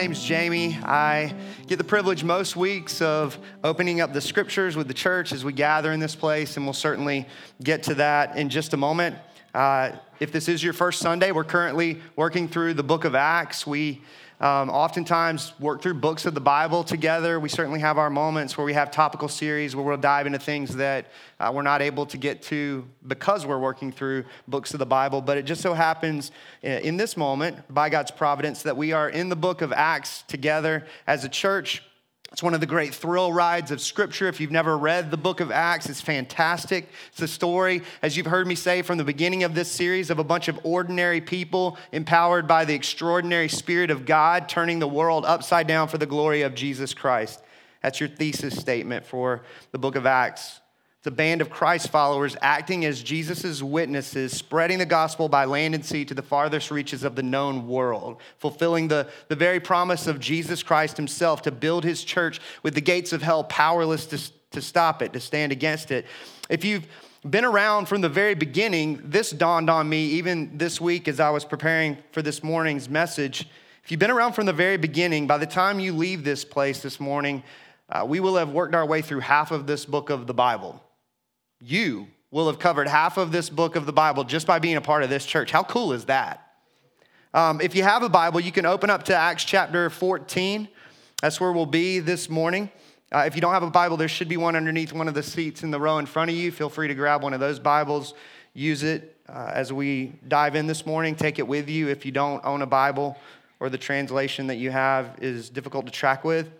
time this morning. My name is Jamie. I get the privilege most weeks of opening up the scriptures with the church as we gather in this place, and we'll certainly get to that in just a moment. Uh, if this is your first Sunday, we're currently working through the book of Acts. We um, oftentimes work through books of the Bible together. We certainly have our moments where we have topical series where we'll dive into things that uh, we're not able to get to because we're working through books of the Bible. But it just so happens uh, in this moment, by God's providence, that we are in the book of Acts together as a church. It's one of the great thrill rides of Scripture. If you've never read the book of Acts, it's fantastic. It's a story, as you've heard me say from the beginning of this series, of a bunch of ordinary people empowered by the extraordinary Spirit of God, turning the world upside down for the glory of Jesus Christ. That's your thesis statement for the book of Acts. A band of Christ followers acting as Jesus' witnesses, spreading the gospel by land and sea to the farthest reaches of the known world, fulfilling the, the very promise of Jesus Christ himself to build his church with the gates of hell powerless to, to stop it, to stand against it. If you've been around from the very beginning, this dawned on me even this week as I was preparing for this morning's message. If you've been around from the very beginning, by the time you leave this place this morning, uh, we will have worked our way through half of this book of the Bible you will have covered half of this book of the Bible just by being a part of this church. How cool is that? Um, if you have a Bible, you can open up to Acts chapter 14. That's where we'll be this morning. Uh, if you don't have a Bible, there should be one underneath one of the seats in the row in front of you. Feel free to grab one of those Bibles, use it uh, as we dive in this morning. Take it with you if you don't own a Bible or the translation that you have is difficult to track with.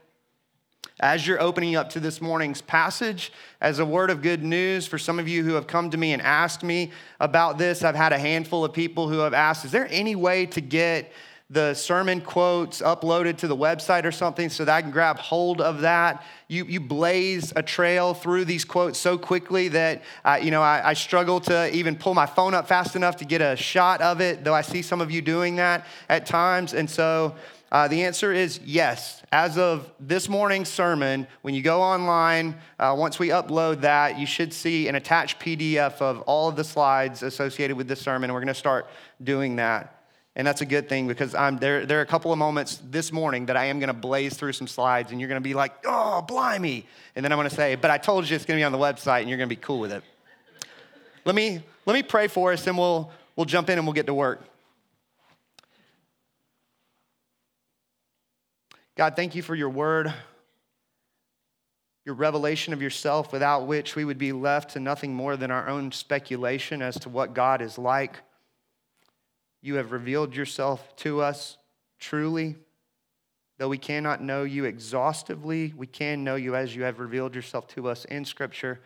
As you're opening up to this morning's passage, as a word of good news for some of you who have come to me and asked me about this, I've had a handful of people who have asked, Is there any way to get the sermon quotes uploaded to the website or something so that I can grab hold of that. You, you blaze a trail through these quotes so quickly that uh, you know I, I, struggle to even pull my phone up fast enough to get a shot of it, though I see some of you doing that at times. And so uh, the answer is yes. As of this morning's sermon, when you go online, uh, once we upload that, you should see an attached PDF of all of the slides associated with this sermon. We're going to start doing that. And that's a good thing because I'm, there, there are a couple of moments this morning that I am going to blaze through some slides, and you're going to be like, oh, blimey. And then I'm going to say, but I told you it's going to be on the website, and you're going to be cool with it. let, me, let me pray for us, and we'll, we'll jump in and we'll get to work. God, thank you for your word, your revelation of yourself, without which we would be left to nothing more than our own speculation as to what God is like. You have revealed yourself to us truly. Though we cannot know you exhaustively, we can know you as you have revealed yourself to us in Scripture.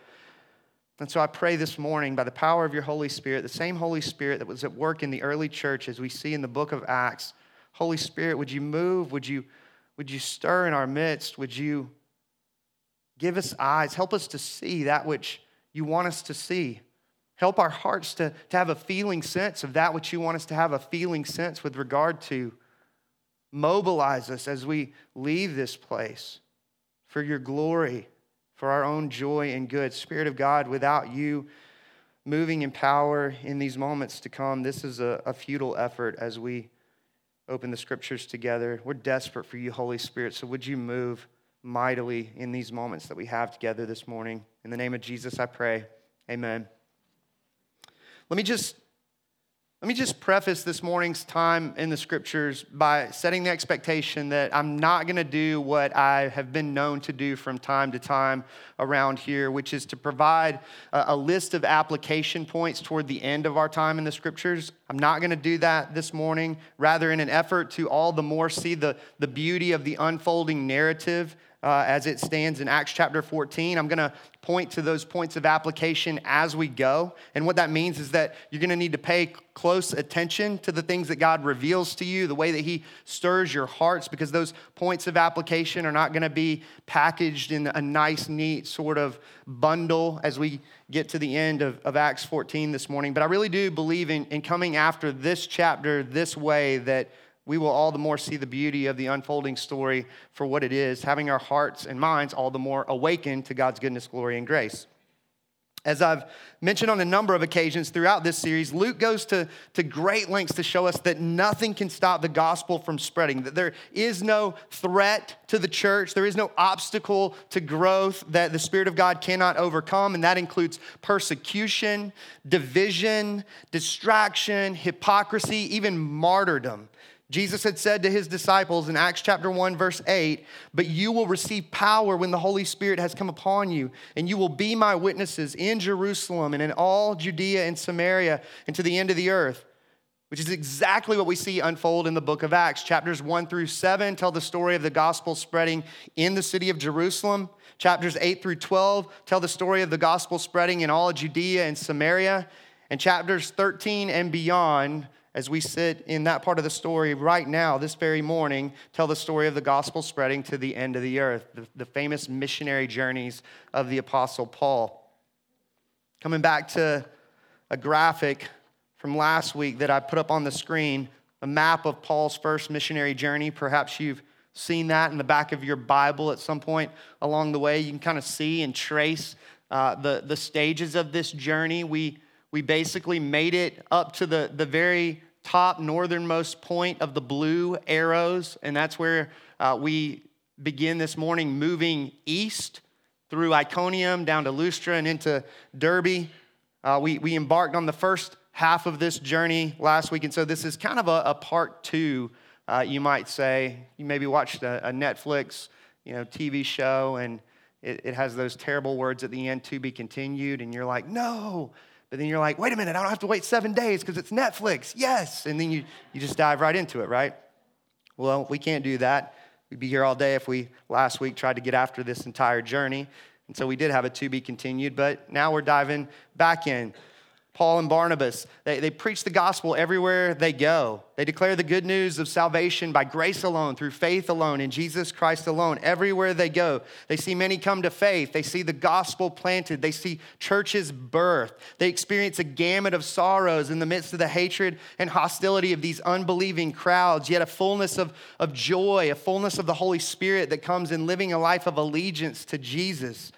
And so I pray this morning, by the power of your Holy Spirit, the same Holy Spirit that was at work in the early church as we see in the book of Acts, Holy Spirit, would you move? Would you would you stir in our midst? Would you give us eyes? Help us to see that which you want us to see. Help our hearts to, to have a feeling sense of that which you want us to have a feeling sense with regard to. Mobilize us as we leave this place for your glory, for our own joy and good. Spirit of God, without you moving in power in these moments to come, this is a, a futile effort as we open the scriptures together. We're desperate for you, Holy Spirit. So would you move mightily in these moments that we have together this morning? In the name of Jesus, I pray. Amen. Let me just let me just preface this morning's time in the scriptures by setting the expectation that I'm not going to do what I have been known to do from time to time around here, which is to provide a, list of application points toward the end of our time in the scriptures. I'm not going to do that this morning. Rather, in an effort to all the more see the, the beauty of the unfolding narrative uh, as it stands in Acts chapter 14. I'm going to point to those points of application as we go. And what that means is that you're going to need to pay close attention to the things that God reveals to you, the way that He stirs your hearts, because those points of application are not going to be packaged in a nice, neat sort of bundle as we get to the end of, of Acts 14 this morning. But I really do believe in, in coming after this chapter this way that we will all the more see the beauty of the unfolding story for what it is, having our hearts and minds all the more awakened to God's goodness, glory, and grace. As I've mentioned on a number of occasions throughout this series, Luke goes to, to great lengths to show us that nothing can stop the gospel from spreading, that there is no threat to the church, there is no obstacle to growth that the Spirit of God cannot overcome, and that includes persecution, division, distraction, hypocrisy, even martyrdom. Jesus had said to his disciples in Acts chapter 1, verse 8, But you will receive power when the Holy Spirit has come upon you, and you will be my witnesses in Jerusalem and in all Judea and Samaria and to the end of the earth. Which is exactly what we see unfold in the book of Acts. Chapters 1 through 7 tell the story of the gospel spreading in the city of Jerusalem. Chapters 8 through 12 tell the story of the gospel spreading in all Judea and Samaria. And chapters 13 and beyond as we sit in that part of the story right now, this very morning, tell the story of the gospel spreading to the end of the earth, the, the famous missionary journeys of the Apostle Paul. Coming back to a graphic from last week that I put up on the screen, a map of Paul's first missionary journey. Perhaps you've seen that in the back of your Bible at some point along the way. You can kind of see and trace uh, the, the stages of this journey. We we basically made it up to the, the very top northernmost point of the blue arrows, and that's where uh, we begin this morning moving east through Iconium down to Lystra and into Derbe. Uh, we, we embarked on the first half of this journey last week, and so this is kind of a, a part two, uh, you might say. You maybe watched a, a Netflix you know, TV show, and it, it has those terrible words at the end, to be continued, and you're like, no, but then you're like, wait a minute, I don't have to wait seven days because it's Netflix. Yes. And then you, you just dive right into it, right? Well, we can't do that. We'd be here all day if we last week tried to get after this entire journey. And so we did have a to be continued, but now we're diving back in. Paul and Barnabas, they, they preach the gospel everywhere they go. They declare the good news of salvation by grace alone, through faith alone, in Jesus Christ alone. Everywhere they go, they see many come to faith. They see the gospel planted. They see churches birthed. They experience a gamut of sorrows in the midst of the hatred and hostility of these unbelieving crowds, yet a fullness of, of joy, a fullness of the Holy Spirit that comes in living a life of allegiance to Jesus.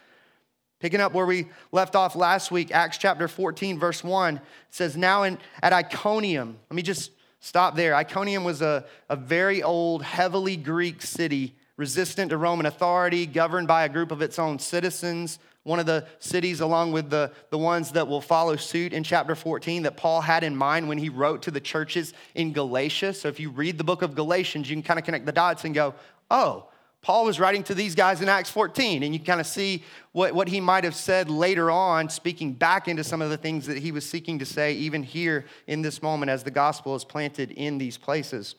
Picking up where we left off last week, Acts chapter 14, verse 1 says, Now in, at Iconium, let me just stop there. Iconium was a, a very old, heavily Greek city, resistant to Roman authority, governed by a group of its own citizens. One of the cities, along with the, the ones that will follow suit in chapter 14, that Paul had in mind when he wrote to the churches in Galatia. So if you read the book of Galatians, you can kind of connect the dots and go, oh, Paul was writing to these guys in Acts 14, and you kind of see what, what he might have said later on, speaking back into some of the things that he was seeking to say, even here in this moment as the gospel is planted in these places.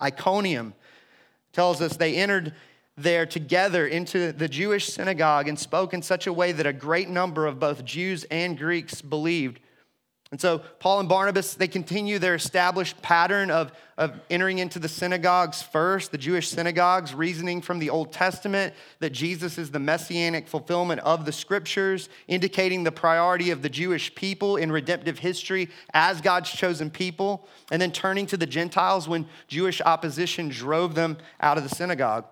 Iconium tells us they entered there together into the Jewish synagogue and spoke in such a way that a great number of both Jews and Greeks believed. And so Paul and Barnabas, they continue their established pattern of, of entering into the synagogues first, the Jewish synagogues, reasoning from the Old Testament that Jesus is the messianic fulfillment of the scriptures, indicating the priority of the Jewish people in redemptive history as God's chosen people, and then turning to the Gentiles when Jewish opposition drove them out of the synagogue.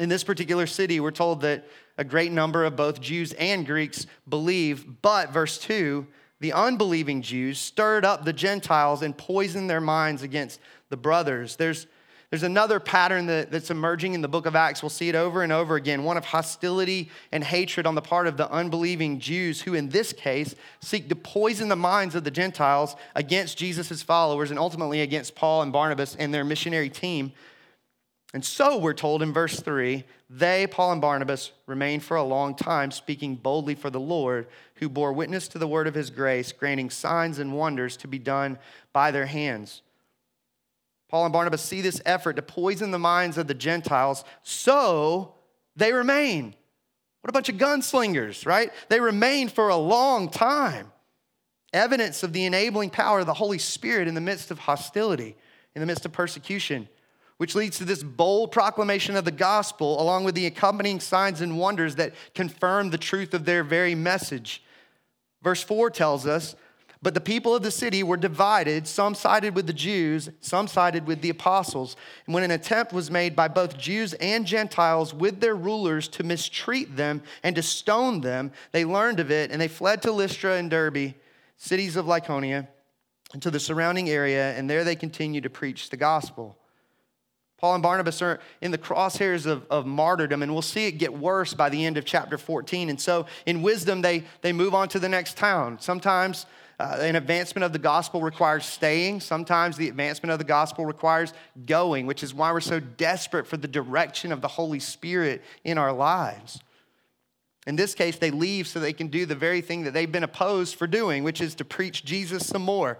In this particular city, we're told that a great number of both Jews and Greeks believe, but verse 2 the unbelieving Jews stirred up the Gentiles and poisoned their minds against the brothers. There's, there's another pattern that, that's emerging in the book of Acts. We'll see it over and over again one of hostility and hatred on the part of the unbelieving Jews, who in this case seek to poison the minds of the Gentiles against Jesus' followers and ultimately against Paul and Barnabas and their missionary team. And so we're told in verse 3 they, Paul and Barnabas, remained for a long time, speaking boldly for the Lord, who bore witness to the word of his grace, granting signs and wonders to be done by their hands. Paul and Barnabas see this effort to poison the minds of the Gentiles, so they remain. What a bunch of gunslingers, right? They remain for a long time. Evidence of the enabling power of the Holy Spirit in the midst of hostility, in the midst of persecution which leads to this bold proclamation of the gospel, along with the accompanying signs and wonders that confirm the truth of their very message. Verse 4 tells us, But the people of the city were divided. Some sided with the Jews, some sided with the apostles. And when an attempt was made by both Jews and Gentiles with their rulers to mistreat them and to stone them, they learned of it and they fled to Lystra and Derbe, cities of Lycaonia, and to the surrounding area, and there they continued to preach the gospel. Paul and Barnabas are in the crosshairs of, of martyrdom, and we'll see it get worse by the end of chapter 14. And so, in wisdom, they, they move on to the next town. Sometimes uh, an advancement of the gospel requires staying. Sometimes the advancement of the gospel requires going, which is why we're so desperate for the direction of the Holy Spirit in our lives. In this case, they leave so they can do the very thing that they've been opposed for doing, which is to preach Jesus some more.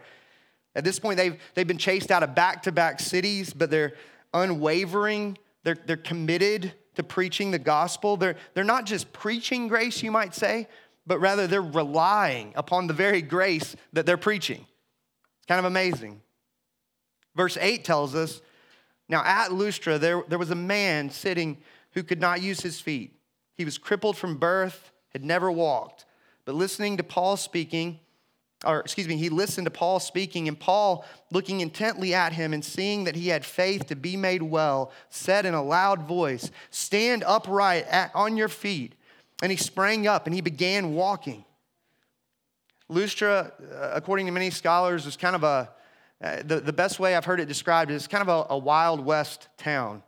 At this point, they've, they've been chased out of back to back cities, but they're unwavering, they're, they're committed to preaching the gospel. They're, they're not just preaching grace, you might say, but rather they're relying upon the very grace that they're preaching. It's kind of amazing. Verse 8 tells us now at Lystra, there, there was a man sitting who could not use his feet. He was crippled from birth, had never walked. But listening to Paul speaking, or excuse me, he listened to Paul speaking, and Paul, looking intently at him and seeing that he had faith to be made well, said in a loud voice, Stand upright at, on your feet. And he sprang up and he began walking. Lystra, uh, according to many scholars, is kind of a, uh, the, the best way I've heard it described is kind of a, a Wild West town.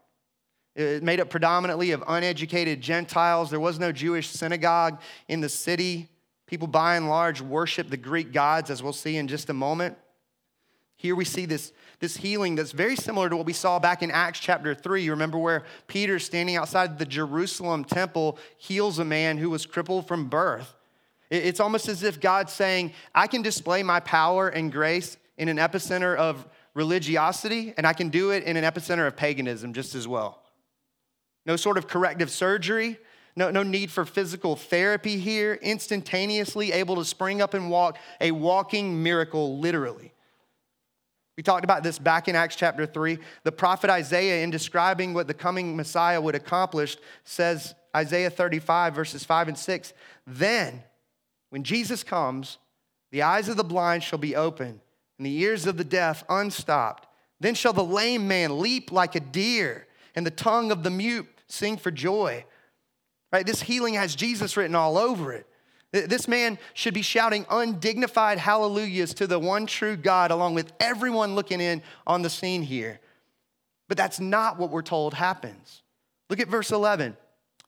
It made up predominantly of uneducated Gentiles. There was no Jewish synagogue in the city. People, by and large, worship the Greek gods, as we'll see in just a moment. Here we see this, this healing that's very similar to what we saw back in Acts chapter 3. You remember where Peter, standing outside the Jerusalem temple, heals a man who was crippled from birth. It's almost as if God's saying, I can display my power and grace in an epicenter of religiosity, and I can do it in an epicenter of paganism just as well. No sort of corrective surgery, no, no need for physical therapy here, instantaneously able to spring up and walk, a walking miracle, literally. We talked about this back in Acts chapter 3. The prophet Isaiah, in describing what the coming Messiah would accomplish, says, Isaiah 35, verses 5 and 6, Then, when Jesus comes, the eyes of the blind shall be open, and the ears of the deaf unstopped. Then shall the lame man leap like a deer, and the tongue of the mute sing for joy. Right? This healing has Jesus written all over it. This man should be shouting undignified hallelujahs to the one true God, along with everyone looking in on the scene here. But that's not what we're told happens. Look at verse 11.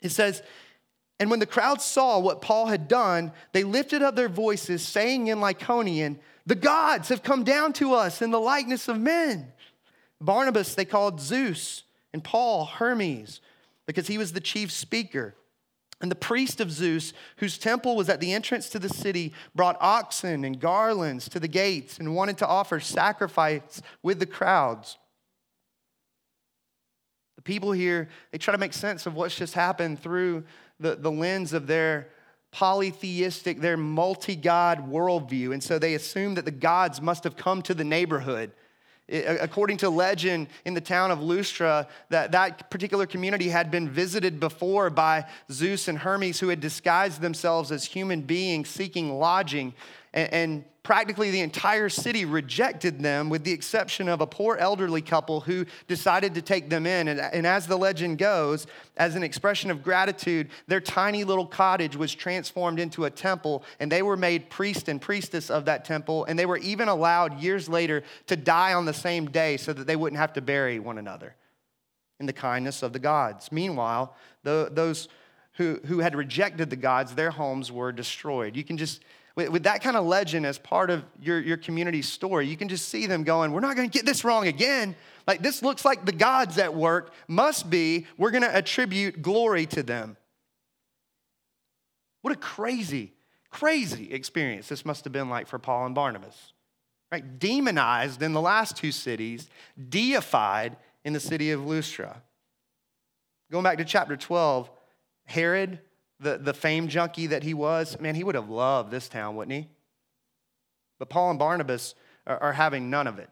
It says, And when the crowd saw what Paul had done, they lifted up their voices, saying in Lycaonian, The gods have come down to us in the likeness of men. Barnabas they called Zeus, and Paul Hermes, because he was the chief speaker. And the priest of Zeus, whose temple was at the entrance to the city, brought oxen and garlands to the gates and wanted to offer sacrifice with the crowds. The people here, they try to make sense of what's just happened through the, the lens of their polytheistic, their multi God worldview. And so they assume that the gods must have come to the neighborhood According to legend in the town of Lystra, that, that particular community had been visited before by Zeus and Hermes, who had disguised themselves as human beings seeking lodging. And, and practically the entire city rejected them, with the exception of a poor elderly couple who decided to take them in. And, and, as the legend goes, as an expression of gratitude, their tiny little cottage was transformed into a temple, and they were made priest and priestess of that temple. And they were even allowed years later to die on the same day so that they wouldn't have to bury one another in the kindness of the gods. Meanwhile, the, those who, who had rejected the gods, their homes were destroyed. You can just with, with that kind of legend as part of your, your community story, you can just see them going, We're not going to get this wrong again. Like, this looks like the gods at work. Must be, we're going to attribute glory to them. What a crazy, crazy experience this must have been like for Paul and Barnabas. Right? Demonized in the last two cities, deified in the city of Lystra. Going back to chapter 12, Herod the, the fame junkie that he was, man, he would have loved this town, wouldn't he? But Paul and Barnabas are, are having none of it.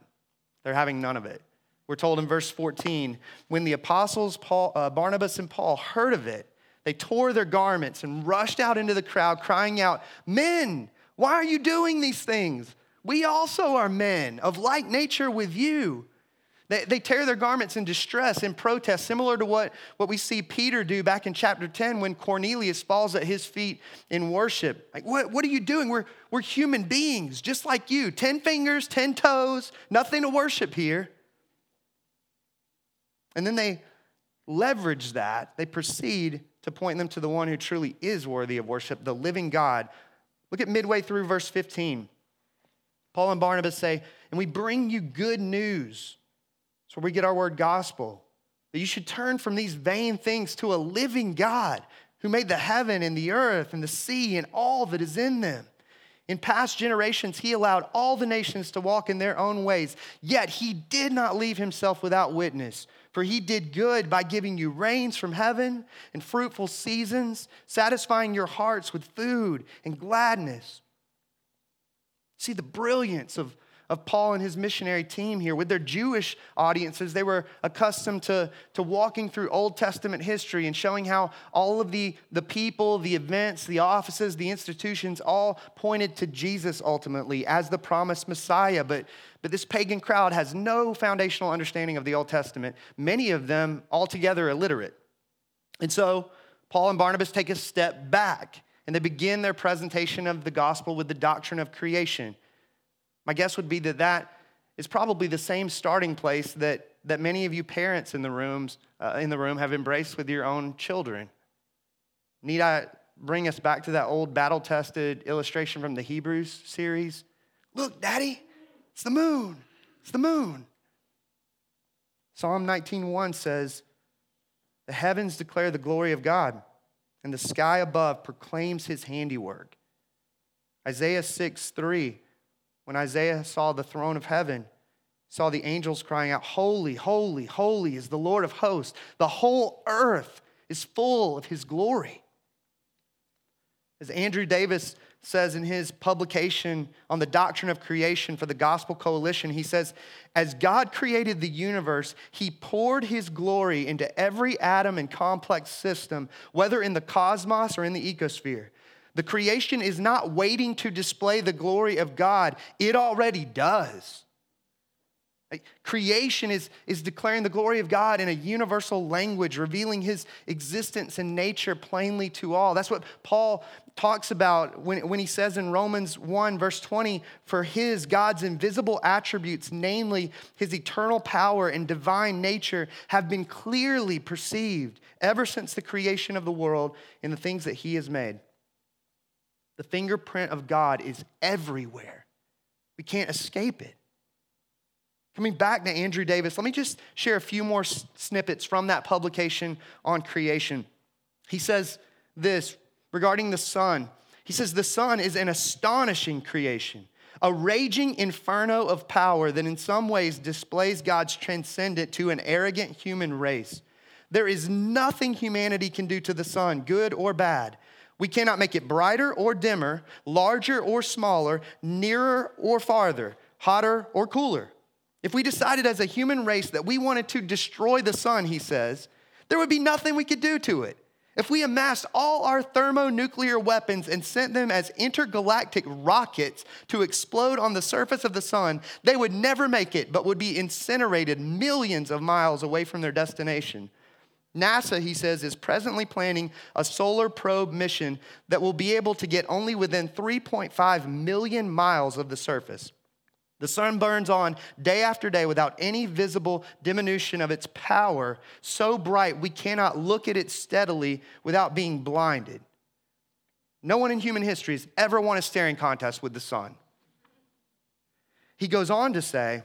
They're having none of it. We're told in verse 14 when the apostles Paul, uh, Barnabas and Paul heard of it, they tore their garments and rushed out into the crowd, crying out, Men, why are you doing these things? We also are men of like nature with you. They, they tear their garments in distress, in protest, similar to what, what we see Peter do back in chapter 10 when Cornelius falls at his feet in worship. Like, what, what are you doing? We're, we're human beings, just like you 10 fingers, 10 toes, nothing to worship here. And then they leverage that, they proceed to point them to the one who truly is worthy of worship, the living God. Look at midway through verse 15. Paul and Barnabas say, And we bring you good news. Where we get our word gospel. That you should turn from these vain things to a living God who made the heaven and the earth and the sea and all that is in them. In past generations, he allowed all the nations to walk in their own ways, yet he did not leave himself without witness. For he did good by giving you rains from heaven and fruitful seasons, satisfying your hearts with food and gladness. See the brilliance of of Paul and his missionary team here. With their Jewish audiences, they were accustomed to, to walking through Old Testament history and showing how all of the, the people, the events, the offices, the institutions all pointed to Jesus ultimately as the promised Messiah. But, but this pagan crowd has no foundational understanding of the Old Testament, many of them altogether illiterate. And so Paul and Barnabas take a step back and they begin their presentation of the gospel with the doctrine of creation. My guess would be that that is probably the same starting place that, that many of you parents in the, rooms, uh, in the room have embraced with your own children. Need I bring us back to that old battle tested illustration from the Hebrews series? Look, Daddy, it's the moon. It's the moon. Psalm 19:1 says, "The heavens declare the glory of God, and the sky above proclaims his handiwork." Isaiah 6:3 when Isaiah saw the throne of heaven, saw the angels crying out, Holy, holy, holy is the Lord of hosts. The whole earth is full of his glory. As Andrew Davis says in his publication on the doctrine of creation for the Gospel Coalition, he says, As God created the universe, he poured his glory into every atom and complex system, whether in the cosmos or in the ecosphere. The creation is not waiting to display the glory of God, it already does. Creation is, is declaring the glory of God in a universal language, revealing his existence and nature plainly to all. That's what Paul talks about when, when he says in Romans 1, verse 20, for his, God's invisible attributes, namely his eternal power and divine nature, have been clearly perceived ever since the creation of the world in the things that he has made. The fingerprint of God is everywhere. We can't escape it. Coming back to Andrew Davis, let me just share a few more snippets from that publication on creation. He says this regarding the sun. He says, The sun is an astonishing creation, a raging inferno of power that in some ways displays God's transcendent to an arrogant human race. There is nothing humanity can do to the sun, good or bad, we cannot make it brighter or dimmer, larger or smaller, nearer or farther, hotter or cooler. If we decided as a human race that we wanted to destroy the sun, he says, there would be nothing we could do to it. If we amassed all our thermonuclear weapons and sent them as intergalactic rockets to explode on the surface of the sun, they would never make it, but would be incinerated millions of miles away from their destination. NASA, he says, is presently planning a solar probe mission that will be able to get only within 3.5 million miles of the surface. The sun burns on day after day without any visible diminution of its power, so bright we cannot look at it steadily without being blinded. No one in human history has ever won a staring contest with the sun. He goes on to say,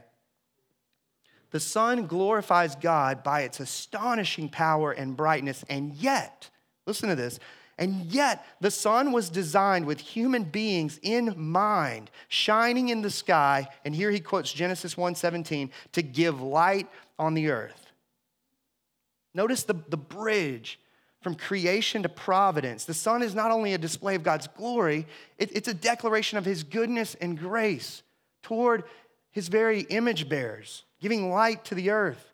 the sun glorifies God by its astonishing power and brightness, and yet, listen to this, and yet the sun was designed with human beings in mind, shining in the sky, and here he quotes Genesis 1:17, to give light on the earth. Notice the, the bridge from creation to providence. The sun is not only a display of God's glory, it, it's a declaration of his goodness and grace toward his very image bearers giving light to the earth.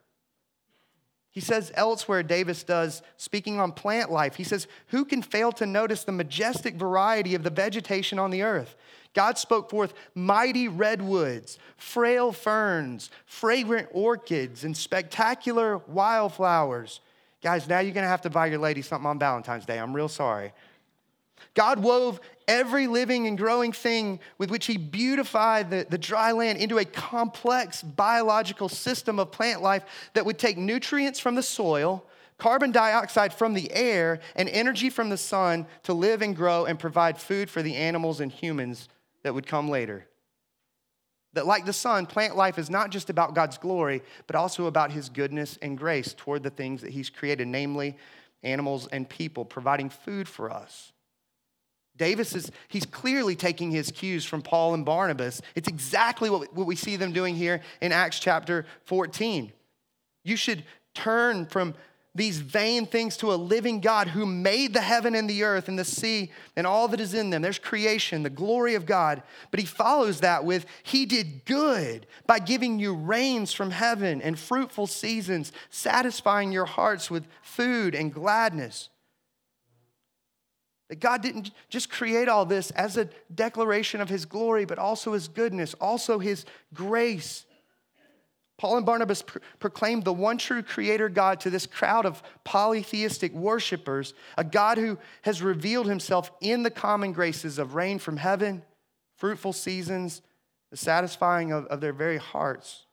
He says elsewhere, Davis does, speaking on plant life, he says, Who can fail to notice the majestic variety of the vegetation on the earth? God spoke forth mighty redwoods, frail ferns, fragrant orchids, and spectacular wildflowers. Guys, now you're gonna have to buy your lady something on Valentine's Day. I'm real sorry. God wove every living and growing thing with which He beautified the, the dry land into a complex biological system of plant life that would take nutrients from the soil, carbon dioxide from the air, and energy from the sun to live and grow and provide food for the animals and humans that would come later. That, like the sun, plant life is not just about God's glory, but also about His goodness and grace toward the things that He's created, namely animals and people, providing food for us. Davis is, he's clearly taking his cues from Paul and Barnabas. It's exactly what, what we see them doing here in Acts chapter 14. You should turn from these vain things to a living God who made the heaven and the earth and the sea and all that is in them. There's creation, the glory of God. But he follows that with, He did good by giving you rains from heaven and fruitful seasons, satisfying your hearts with food and gladness. That God didn't just create all this as a declaration of his glory, but also his goodness, also his grace. Paul and Barnabas pro- proclaimed the one true creator God to this crowd of polytheistic worshipers, a God who has revealed himself in the common graces of rain from heaven, fruitful seasons, the satisfying of, of their very hearts,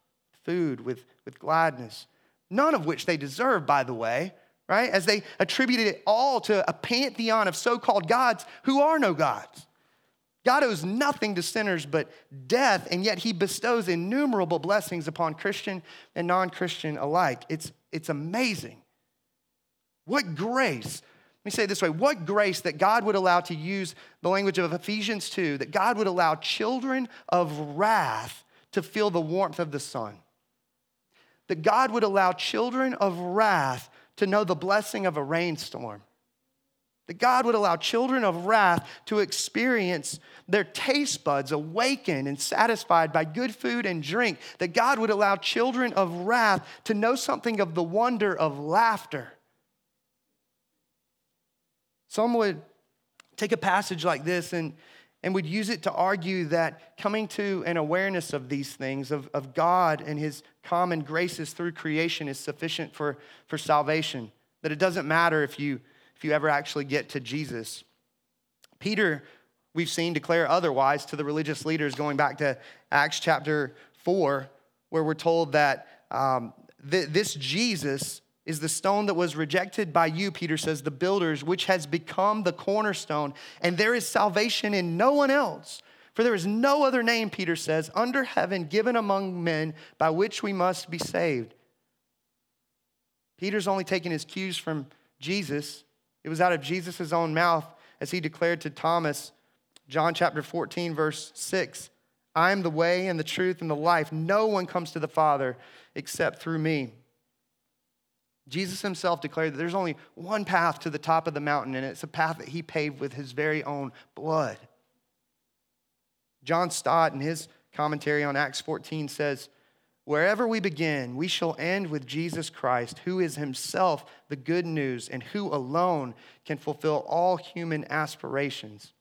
food with, with gladness, none of which they deserve, by the way right? As they attributed it all to a pantheon of so called gods who are no gods. God owes nothing to sinners but death, and yet he bestows innumerable blessings upon Christian and non Christian alike. It's, it's amazing. What grace. Let me say it this way what grace that God would allow to use the language of Ephesians 2, that God would allow children of wrath to feel the warmth of the sun. That God would allow children of wrath to know the blessing of a rainstorm. That God would allow children of wrath to experience their taste buds awakened and satisfied by good food and drink. That God would allow children of wrath to know something of the wonder of laughter. Some would take a passage like this and and would use it to argue that coming to an awareness of these things, of, of God and His common graces through creation, is sufficient for, for salvation. That it doesn't matter if you, if you ever actually get to Jesus. Peter, we've seen declare otherwise to the religious leaders, going back to Acts chapter 4, where we're told that um, th- this Jesus is the stone that was rejected by you, Peter says, the builders, which has become the cornerstone. And there is salvation in no one else. For there is no other name, Peter says, under heaven given among men by which we must be saved. Peter's only taking his cues from Jesus. It was out of Jesus' own mouth as he declared to Thomas, John chapter 14, verse 6 I am the way and the truth and the life. No one comes to the Father except through me. Jesus himself declared that there's only one path to the top of the mountain, and it's a path that he paved with his very own blood. John Stott, in his commentary on Acts 14, says, Wherever we begin, we shall end with Jesus Christ, who is himself the good news and who alone can fulfill all human aspirations.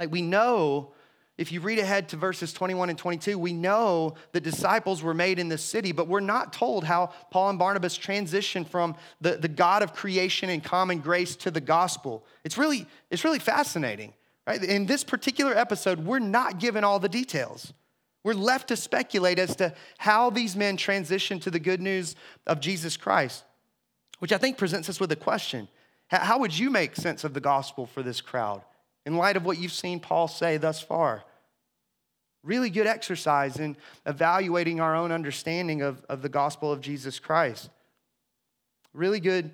Like we know if you read ahead to verses 21 and 22, we know the disciples were made in this city, but we're not told how Paul and Barnabas transitioned from the, the God of creation and common grace to the gospel. It's really, it's really fascinating. Right? In this particular episode, we're not given all the details. We're left to speculate as to how these men transitioned to the good news of Jesus Christ, which I think presents us with a question. How would you make sense of the gospel for this crowd in light of what you've seen Paul say thus far? Really good exercise in evaluating our own understanding of, of the gospel of Jesus Christ. Really good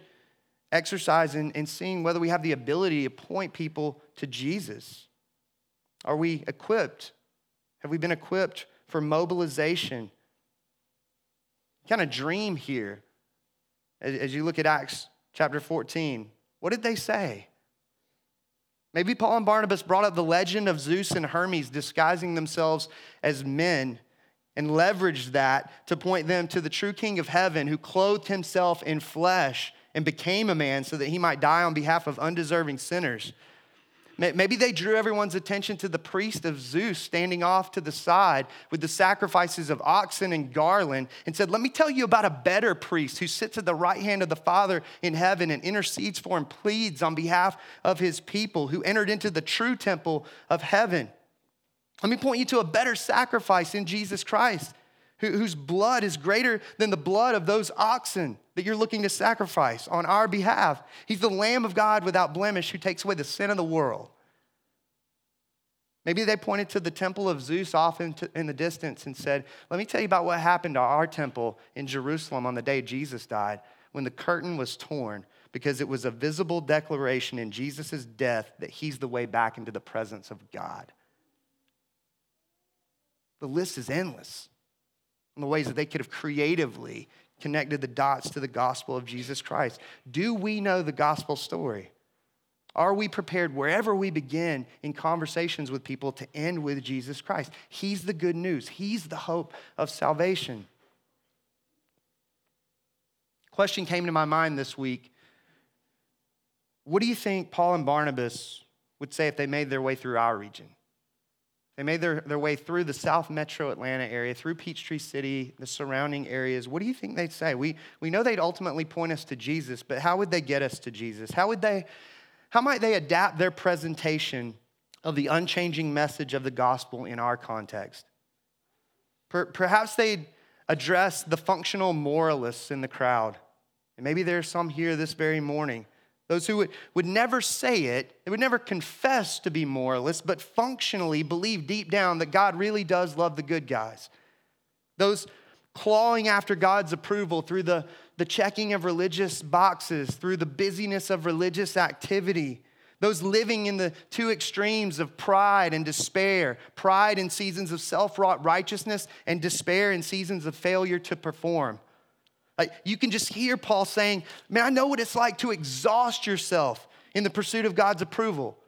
exercise in, in seeing whether we have the ability to point people to Jesus. Are we equipped? Have we been equipped for mobilization? Kind of dream here as, as you look at Acts chapter 14. What did they say? Maybe Paul and Barnabas brought up the legend of Zeus and Hermes disguising themselves as men and leveraged that to point them to the true King of heaven who clothed himself in flesh and became a man so that he might die on behalf of undeserving sinners. Maybe they drew everyone's attention to the priest of Zeus standing off to the side with the sacrifices of oxen and garland and said, Let me tell you about a better priest who sits at the right hand of the Father in heaven and intercedes for and pleads on behalf of his people, who entered into the true temple of heaven. Let me point you to a better sacrifice in Jesus Christ, whose blood is greater than the blood of those oxen that you're looking to sacrifice on our behalf. He's the Lamb of God without blemish who takes away the sin of the world. Maybe they pointed to the temple of Zeus off in, in the distance and said, Let me tell you about what happened to our temple in Jerusalem on the day Jesus died, when the curtain was torn, because it was a visible declaration in Jesus' death that he's the way back into the presence of God. The list is endless the ways that they could have creatively connected the dots to the gospel of Jesus Christ. Do we know the gospel story? Are we prepared wherever we begin in conversations with people to end with Jesus Christ? He's the good news, He's the hope of salvation. Question came to my mind this week. What do you think Paul and Barnabas would say if they made their way through our region? They made their, their way through the South Metro Atlanta area, through Peachtree City, the surrounding areas. What do you think they'd say? We, we know they'd ultimately point us to Jesus, but how would they get us to Jesus? How, would they, how might they adapt their presentation of the unchanging message of the gospel in our context? Per, perhaps they'd address the functional moralists in the crowd. And maybe there's some here this very morning those who would, would never say it, they would never confess to be moralists, but functionally believe deep down that God really does love the good guys. Those clawing after God's approval through the, the checking of religious boxes, through the busyness of religious activity. Those living in the two extremes of pride and despair pride in seasons of self wrought righteousness, and despair in seasons of failure to perform. Like you can just hear Paul saying, Man, I know what it's like to exhaust yourself in the pursuit of God's approval.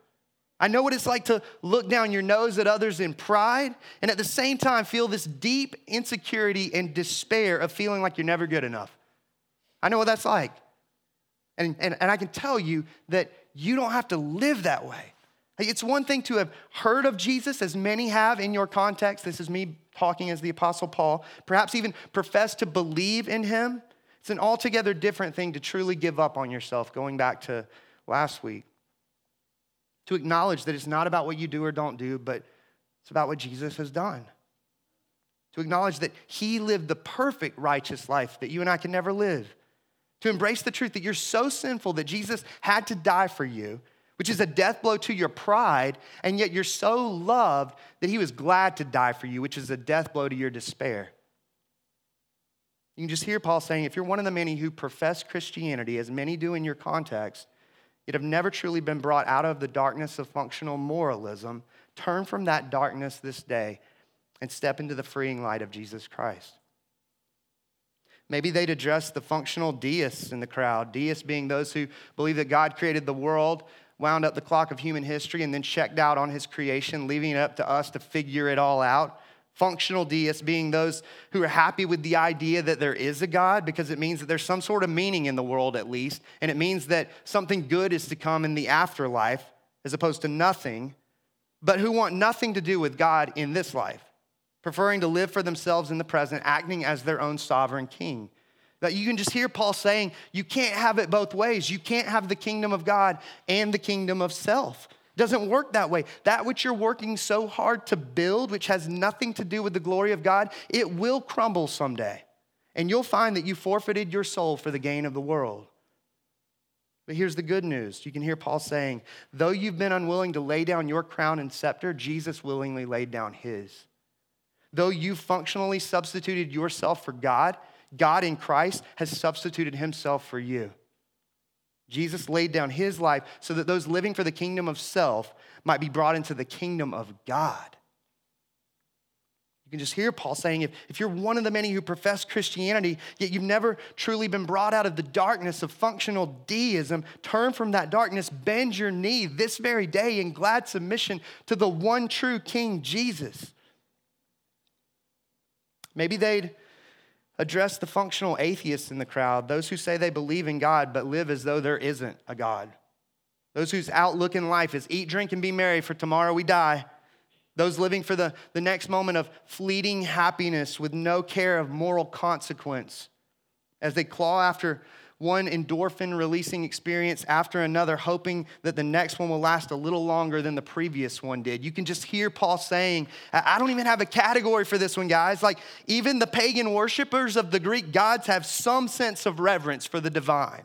I know what it's like to look down your nose at others in pride and at the same time feel this deep insecurity and despair of feeling like you're never good enough. I know what that's like. And, and, and I can tell you that you don't have to live that way. It's one thing to have heard of Jesus, as many have in your context. This is me talking as the Apostle Paul. Perhaps even profess to believe in him. It's an altogether different thing to truly give up on yourself, going back to last week. To acknowledge that it's not about what you do or don't do, but it's about what Jesus has done. To acknowledge that he lived the perfect righteous life that you and I can never live. To embrace the truth that you're so sinful that Jesus had to die for you which is a death blow to your pride, and yet you're so loved that he was glad to die for you, which is a death blow to your despair. You can just hear Paul saying, if you're one of the many who profess Christianity, as many do in your context, yet have never truly been brought out of the darkness of functional moralism, turn from that darkness this day and step into the freeing light of Jesus Christ. Maybe they'd address the functional deists in the crowd, deists being those who believe that God created the world wound up the clock of human history and then checked out on his creation, leaving it up to us to figure it all out. Functional deists being those who are happy with the idea that there is a God because it means that there's some sort of meaning in the world at least, and it means that something good is to come in the afterlife as opposed to nothing, but who want nothing to do with God in this life, preferring to live for themselves in the present, acting as their own sovereign king. That you can just hear Paul saying, you can't have it both ways. You can't have the kingdom of God and the kingdom of self. It doesn't work that way. That which you're working so hard to build, which has nothing to do with the glory of God, it will crumble someday. And you'll find that you forfeited your soul for the gain of the world. But here's the good news. You can hear Paul saying, though you've been unwilling to lay down your crown and scepter, Jesus willingly laid down his. Though you functionally substituted yourself for God, God in Christ has substituted himself for you. Jesus laid down his life so that those living for the kingdom of self might be brought into the kingdom of God. You can just hear Paul saying if, if you're one of the many who profess Christianity, yet you've never truly been brought out of the darkness of functional deism, turn from that darkness, bend your knee this very day in glad submission to the one true King, Jesus. Maybe they'd address the functional atheists in the crowd, those who say they believe in God but live as though there isn't a God. Those whose outlook in life is eat, drink, and be merry, for tomorrow we die. Those living for the, the next moment of fleeting happiness with no care of moral consequence as they claw after one endorphin releasing experience after another, hoping that the next one will last a little longer than the previous one did. You can just hear Paul saying, I don't even have a category for this one, guys. Like, even the pagan worshipers of the Greek gods have some sense of reverence for the divine.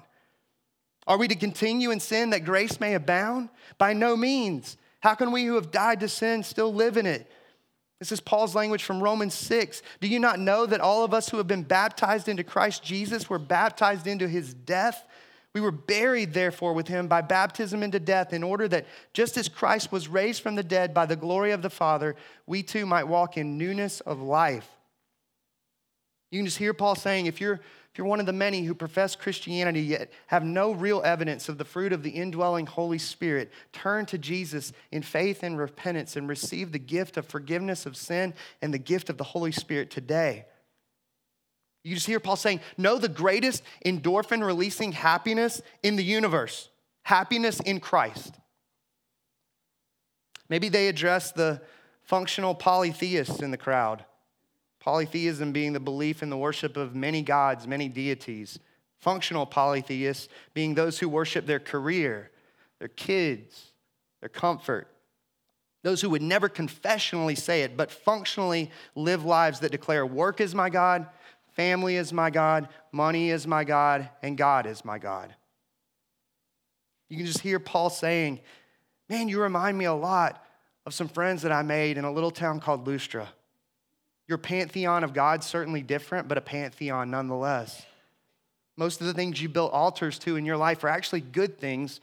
Are we to continue in sin that grace may abound? By no means. How can we who have died to sin still live in it? This is Paul's language from Romans 6. Do you not know that all of us who have been baptized into Christ Jesus were baptized into his death? We were buried, therefore, with him by baptism into death, in order that just as Christ was raised from the dead by the glory of the Father, we too might walk in newness of life. You can just hear Paul saying, if you're if you're one of the many who profess Christianity yet have no real evidence of the fruit of the indwelling Holy Spirit, turn to Jesus in faith and repentance and receive the gift of forgiveness of sin and the gift of the Holy Spirit today. You just hear Paul saying, Know the greatest endorphin releasing happiness in the universe happiness in Christ. Maybe they address the functional polytheists in the crowd. Polytheism being the belief in the worship of many gods, many deities. Functional polytheists being those who worship their career, their kids, their comfort. Those who would never confessionally say it, but functionally live lives that declare work is my God, family is my God, money is my God, and God is my God. You can just hear Paul saying, Man, you remind me a lot of some friends that I made in a little town called Lystra. Your pantheon of God's certainly different, but a pantheon nonetheless. Most of the things you built altars to in your life are actually good things,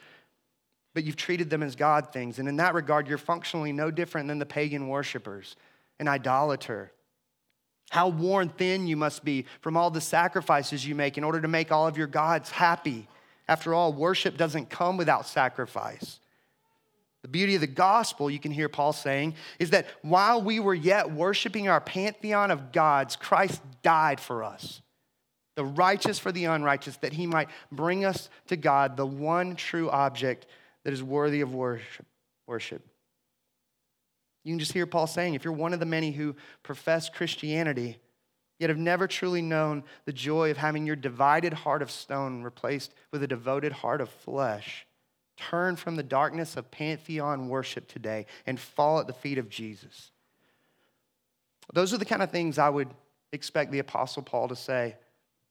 but you've treated them as God things. And in that regard, you're functionally no different than the pagan worshipers, an idolater. How worn thin you must be from all the sacrifices you make in order to make all of your gods happy. After all, worship doesn't come without sacrifice. The beauty of the gospel, you can hear Paul saying, is that while we were yet worshiping our pantheon of gods, Christ died for us, the righteous for the unrighteous, that he might bring us to God, the one true object that is worthy of worship. worship. You can just hear Paul saying, if you're one of the many who profess Christianity, yet have never truly known the joy of having your divided heart of stone replaced with a devoted heart of flesh, Turn from the darkness of pantheon worship today and fall at the feet of Jesus. Those are the kind of things I would expect the Apostle Paul to say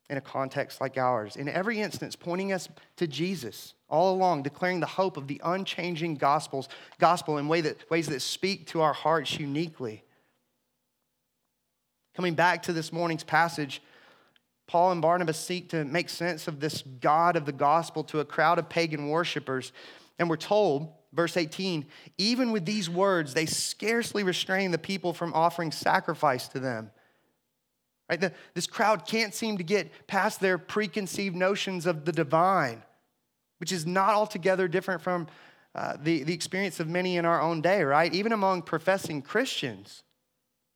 in a context like ours. In every instance, pointing us to Jesus all along, declaring the hope of the unchanging gospels, gospel in way that, ways that speak to our hearts uniquely. Coming back to this morning's passage, Paul and Barnabas seek to make sense of this God of the gospel to a crowd of pagan worshipers. And we're told, verse 18, even with these words, they scarcely restrain the people from offering sacrifice to them. Right? The, this crowd can't seem to get past their preconceived notions of the divine, which is not altogether different from uh, the, the experience of many in our own day, right? Even among professing Christians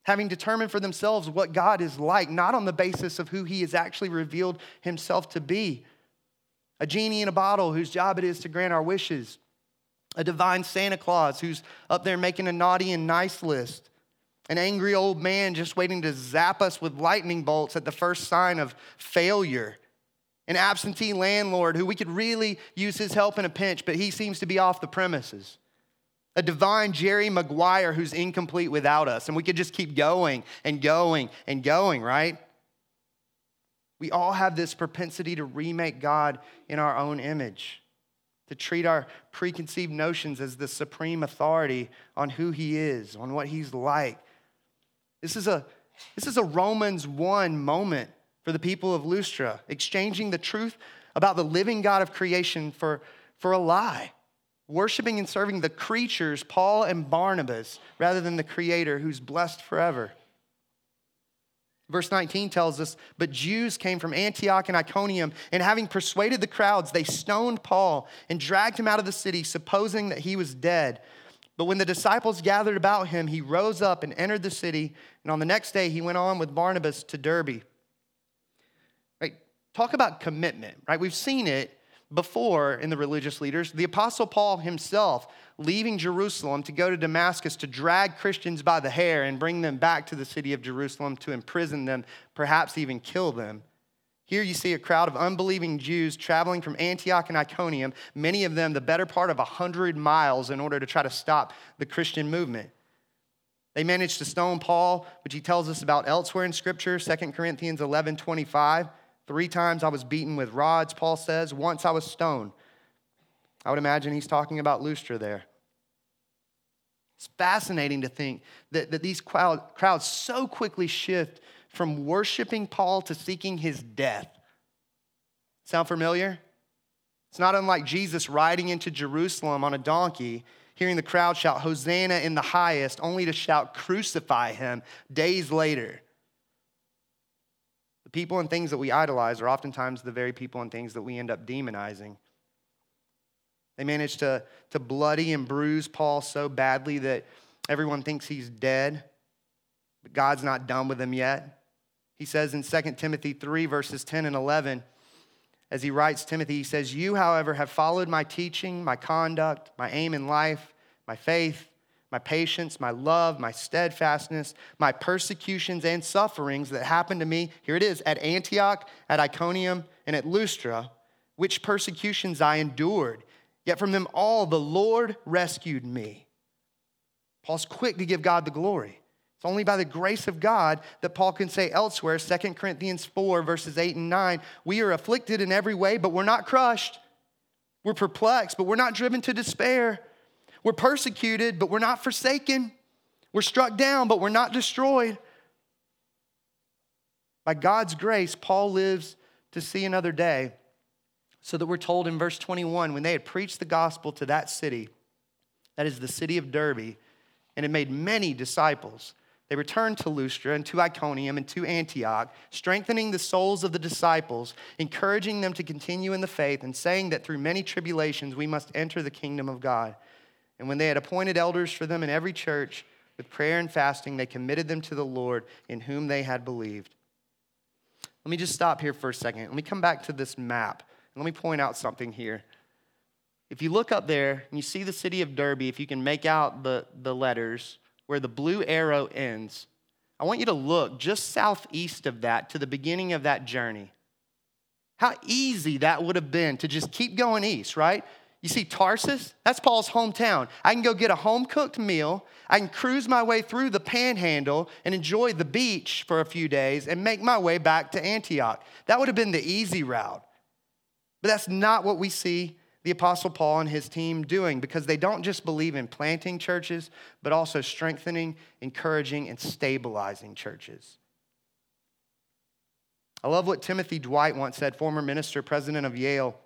having determined for themselves what God is like, not on the basis of who he has actually revealed himself to be. A genie in a bottle whose job it is to grant our wishes. A divine Santa Claus who's up there making a naughty and nice list. An angry old man just waiting to zap us with lightning bolts at the first sign of failure. An absentee landlord who we could really use his help in a pinch, but he seems to be off the premises a divine Jerry Maguire who's incomplete without us. And we could just keep going and going and going, right? We all have this propensity to remake God in our own image, to treat our preconceived notions as the supreme authority on who He is, on what He's like. This is a, this is a Romans 1 moment for the people of Lystra, exchanging the truth about the living God of creation for, for a lie worshiping and serving the creatures, Paul and Barnabas, rather than the Creator who's blessed forever. Verse 19 tells us, But Jews came from Antioch and Iconium, and having persuaded the crowds, they stoned Paul and dragged him out of the city, supposing that he was dead. But when the disciples gathered about him, he rose up and entered the city. And on the next day, he went on with Barnabas to Derbe. Right? Talk about commitment, right? We've seen it before in the religious leaders. The Apostle Paul himself leaving Jerusalem to go to Damascus to drag Christians by the hair and bring them back to the city of Jerusalem to imprison them, perhaps even kill them. Here you see a crowd of unbelieving Jews traveling from Antioch and Iconium, many of them the better part of 100 miles in order to try to stop the Christian movement. They managed to stone Paul, which he tells us about elsewhere in Scripture, 2 Corinthians 11 25. Three times I was beaten with rods, Paul says. Once I was stoned. I would imagine he's talking about Lystra there. It's fascinating to think that, that these crowd, crowds so quickly shift from worshiping Paul to seeking his death. Sound familiar? It's not unlike Jesus riding into Jerusalem on a donkey, hearing the crowd shout, Hosanna in the highest, only to shout, Crucify him days later. People and things that we idolize are oftentimes the very people and things that we end up demonizing. They managed to, to bloody and bruise Paul so badly that everyone thinks he's dead, but God's not done with him yet. He says in 2 Timothy 3, verses 10 and 11, as he writes Timothy, he says, You, however, have followed my teaching, my conduct, my aim in life, my faith, my patience, my love, my steadfastness, my persecutions and sufferings that happened to me, here it is, at Antioch, at Iconium, and at Lystra, which persecutions I endured. Yet from them all the Lord rescued me. Paul's quick to give God the glory. It's only by the grace of God that Paul can say elsewhere, 2 Corinthians 4, verses 8 and 9, we are afflicted in every way, but we're not crushed. We're perplexed, but we're not driven to despair. We're persecuted, but we're not forsaken. We're struck down, but we're not destroyed. By God's grace, Paul lives to see another day. So that we're told in verse 21 when they had preached the gospel to that city, that is the city of Derbe, and had made many disciples they returned to Lystra and to Iconium and to Antioch, strengthening the souls of the disciples, encouraging them to continue in the faith, and saying that through many tribulations we must enter the kingdom of God. And when they had appointed elders for them in every church, with prayer and fasting, they committed them to the Lord in whom they had believed. Let me just stop here for a second. Let me come back to this map. And let me point out something here. If you look up there and you see the city of Derbe, if you can make out the, the letters, where the blue arrow ends, I want you to look just southeast of that to the beginning of that journey. How easy that would have been to just keep going east, right? You see, Tarsus, that's Paul's hometown. I can go get a home cooked meal. I can cruise my way through the panhandle and enjoy the beach for a few days and make my way back to Antioch. That would have been the easy route. But that's not what we see the Apostle Paul and his team doing because they don't just believe in planting churches, but also strengthening, encouraging, and stabilizing churches. I love what Timothy Dwight once said, former minister, president of Yale.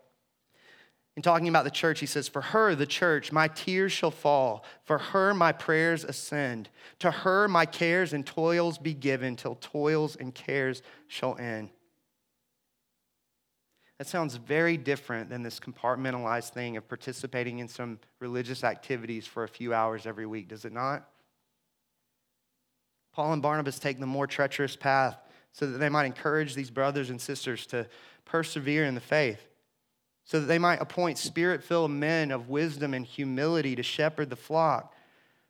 In talking about the church, he says, For her, the church, my tears shall fall. For her, my prayers ascend. To her, my cares and toils be given, till toils and cares shall end. That sounds very different than this compartmentalized thing of participating in some religious activities for a few hours every week, does it not? Paul and Barnabas take the more treacherous path so that they might encourage these brothers and sisters to persevere in the faith, so that they might appoint spirit filled men of wisdom and humility to shepherd the flock,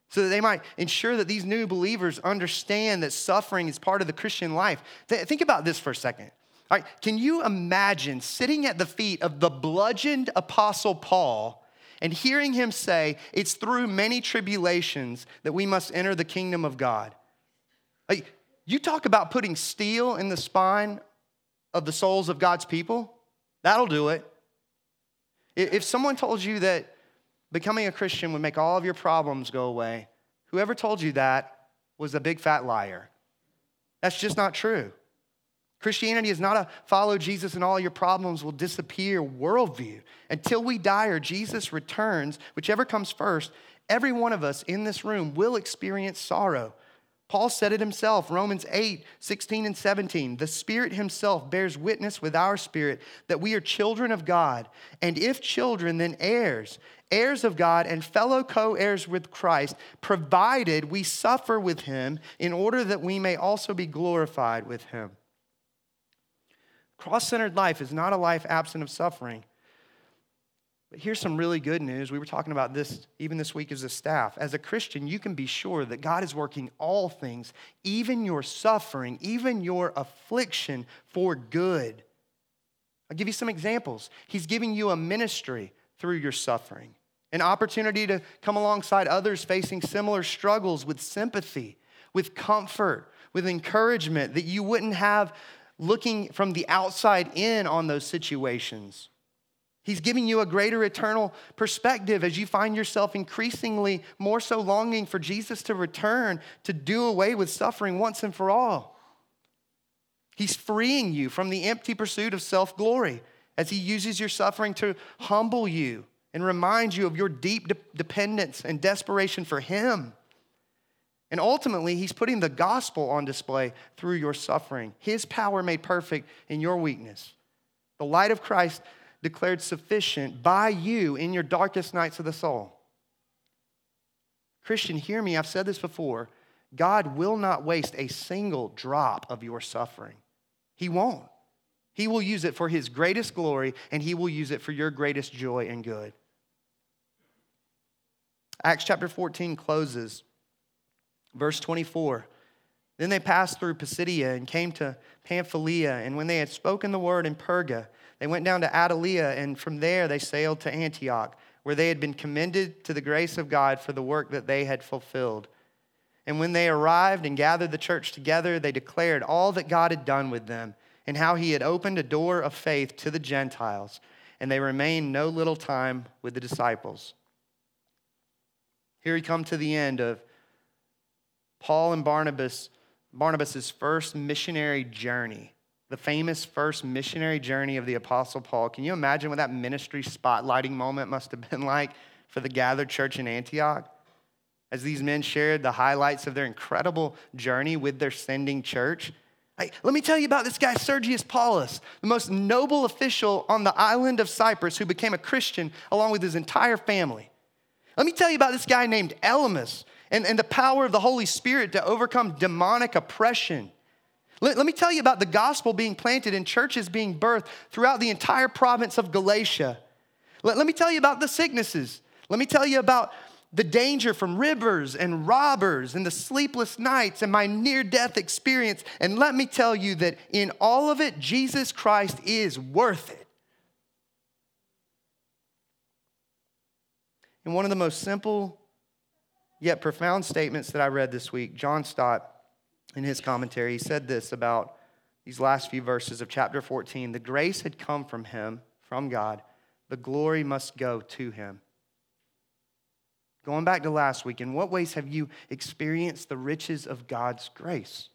so that they might ensure that these new believers understand that suffering is part of the Christian life. Think about this for a second. All right, can you imagine sitting at the feet of the bludgeoned apostle Paul and hearing him say, It's through many tribulations that we must enter the kingdom of God? Like, you talk about putting steel in the spine of the souls of God's people, that'll do it. If someone told you that becoming a Christian would make all of your problems go away, whoever told you that was a big fat liar. That's just not true. Christianity is not a follow Jesus and all your problems will disappear worldview. Until we die or Jesus returns, whichever comes first, every one of us in this room will experience sorrow. Paul said it himself, Romans 8, 16 and 17. The Spirit Himself bears witness with our spirit that we are children of God, and if children, then heirs, heirs of God and fellow co heirs with Christ, provided we suffer with him in order that we may also be glorified with him. Cross centered life is not a life absent of suffering. Here's some really good news. We were talking about this even this week as a staff. As a Christian, you can be sure that God is working all things, even your suffering, even your affliction, for good. I'll give you some examples. He's giving you a ministry through your suffering, an opportunity to come alongside others facing similar struggles with sympathy, with comfort, with encouragement that you wouldn't have looking from the outside in on those situations. He's giving you a greater eternal perspective as you find yourself increasingly more so longing for Jesus to return to do away with suffering once and for all. He's freeing you from the empty pursuit of self glory as He uses your suffering to humble you and remind you of your deep de- dependence and desperation for Him. And ultimately, He's putting the gospel on display through your suffering, His power made perfect in your weakness. The light of Christ declared sufficient by you in your darkest nights of the soul. Christian, hear me. I've said this before. God will not waste a single drop of your suffering. He won't. He will use it for His greatest glory, and He will use it for your greatest joy and good. Acts chapter 14 closes, verse 24. Then they passed through Pisidia and came to Pamphylia, and when they had spoken the word in Perga, they went down to Attalia, and from there they sailed to Antioch, where they had been commended to the grace of God for the work that they had fulfilled. And when they arrived and gathered the church together, they declared all that God had done with them and how he had opened a door of faith to the Gentiles. And they remained no little time with the disciples. Here we come to the end of Paul and Barnabas, Barnabas's first missionary journey the famous first missionary journey of the Apostle Paul. Can you imagine what that ministry spotlighting moment must have been like for the gathered church in Antioch? As these men shared the highlights of their incredible journey with their sending church. Hey, let me tell you about this guy, Sergius Paulus, the most noble official on the island of Cyprus who became a Christian along with his entire family. Let me tell you about this guy named Elymas and, and the power of the Holy Spirit to overcome demonic oppression. Let, let me tell you about the gospel being planted and churches being birthed throughout the entire province of Galatia. Let, let me tell you about the sicknesses. Let me tell you about the danger from rivers and robbers and the sleepless nights and my near death experience. And let me tell you that in all of it, Jesus Christ is worth it. In one of the most simple yet profound statements that I read this week, John Stott in his commentary, he said this about these last few verses of chapter 14 the grace had come from him, from God, the glory must go to him. Going back to last week, in what ways have you experienced the riches of God's grace?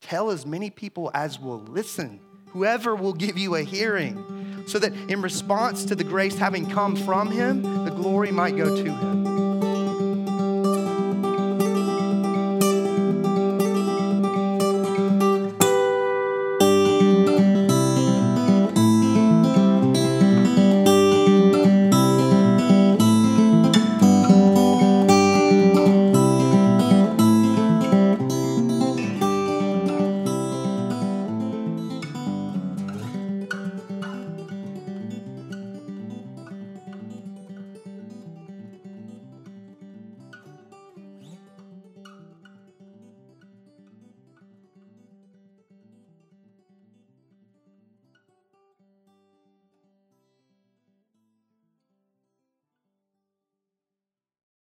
Tell as many people as will listen, whoever will give you a hearing, so that in response to the grace having come from him, the glory might go to him.